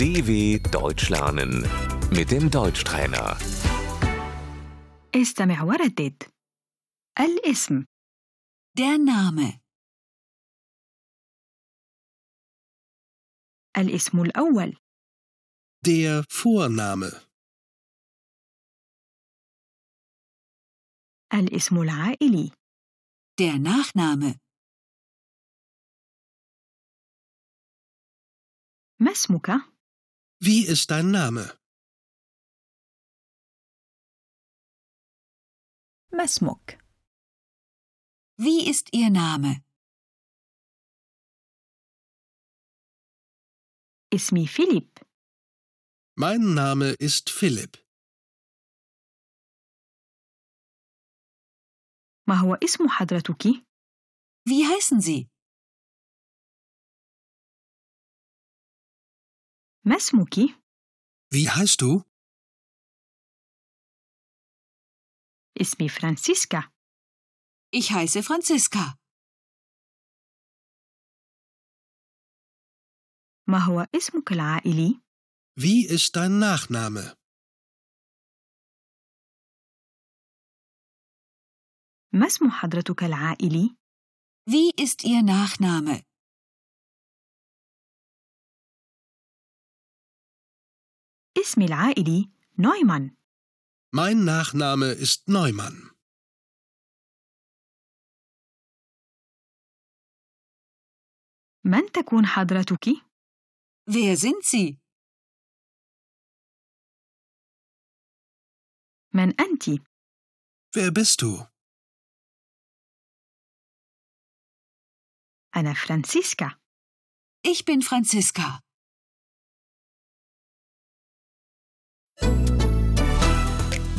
DW Deutsch lernen mit dem Deutschtrainer. استمع وردد الاسم Der Name. الاسم الأول Der Vorname. الاسم العائلي Der Nachname. ما اسمك؟ Wie ist dein Name? ما اسمك؟ Wie ist Ihr Name? اسمي فيليب Mein Name ist Philipp. ما هو اسم حضرتك؟ Wie heißen Sie? ما اسمك؟ Wie heißt du? اسمي فرانسيسكا Ich heiße Franziska. ما هو اسمك العائلي؟ Wie ist dein Nachname? ما اسم حضرتك العائلي؟ Wie ist Ihr Nachname? اسمي العائلي نويمان Mein Nachname ist Neumann. من تكون حضرتك؟ Wer sind Sie? من أنت؟ Wer bist du? أنا فرانسيسكا Ich bin Franziska.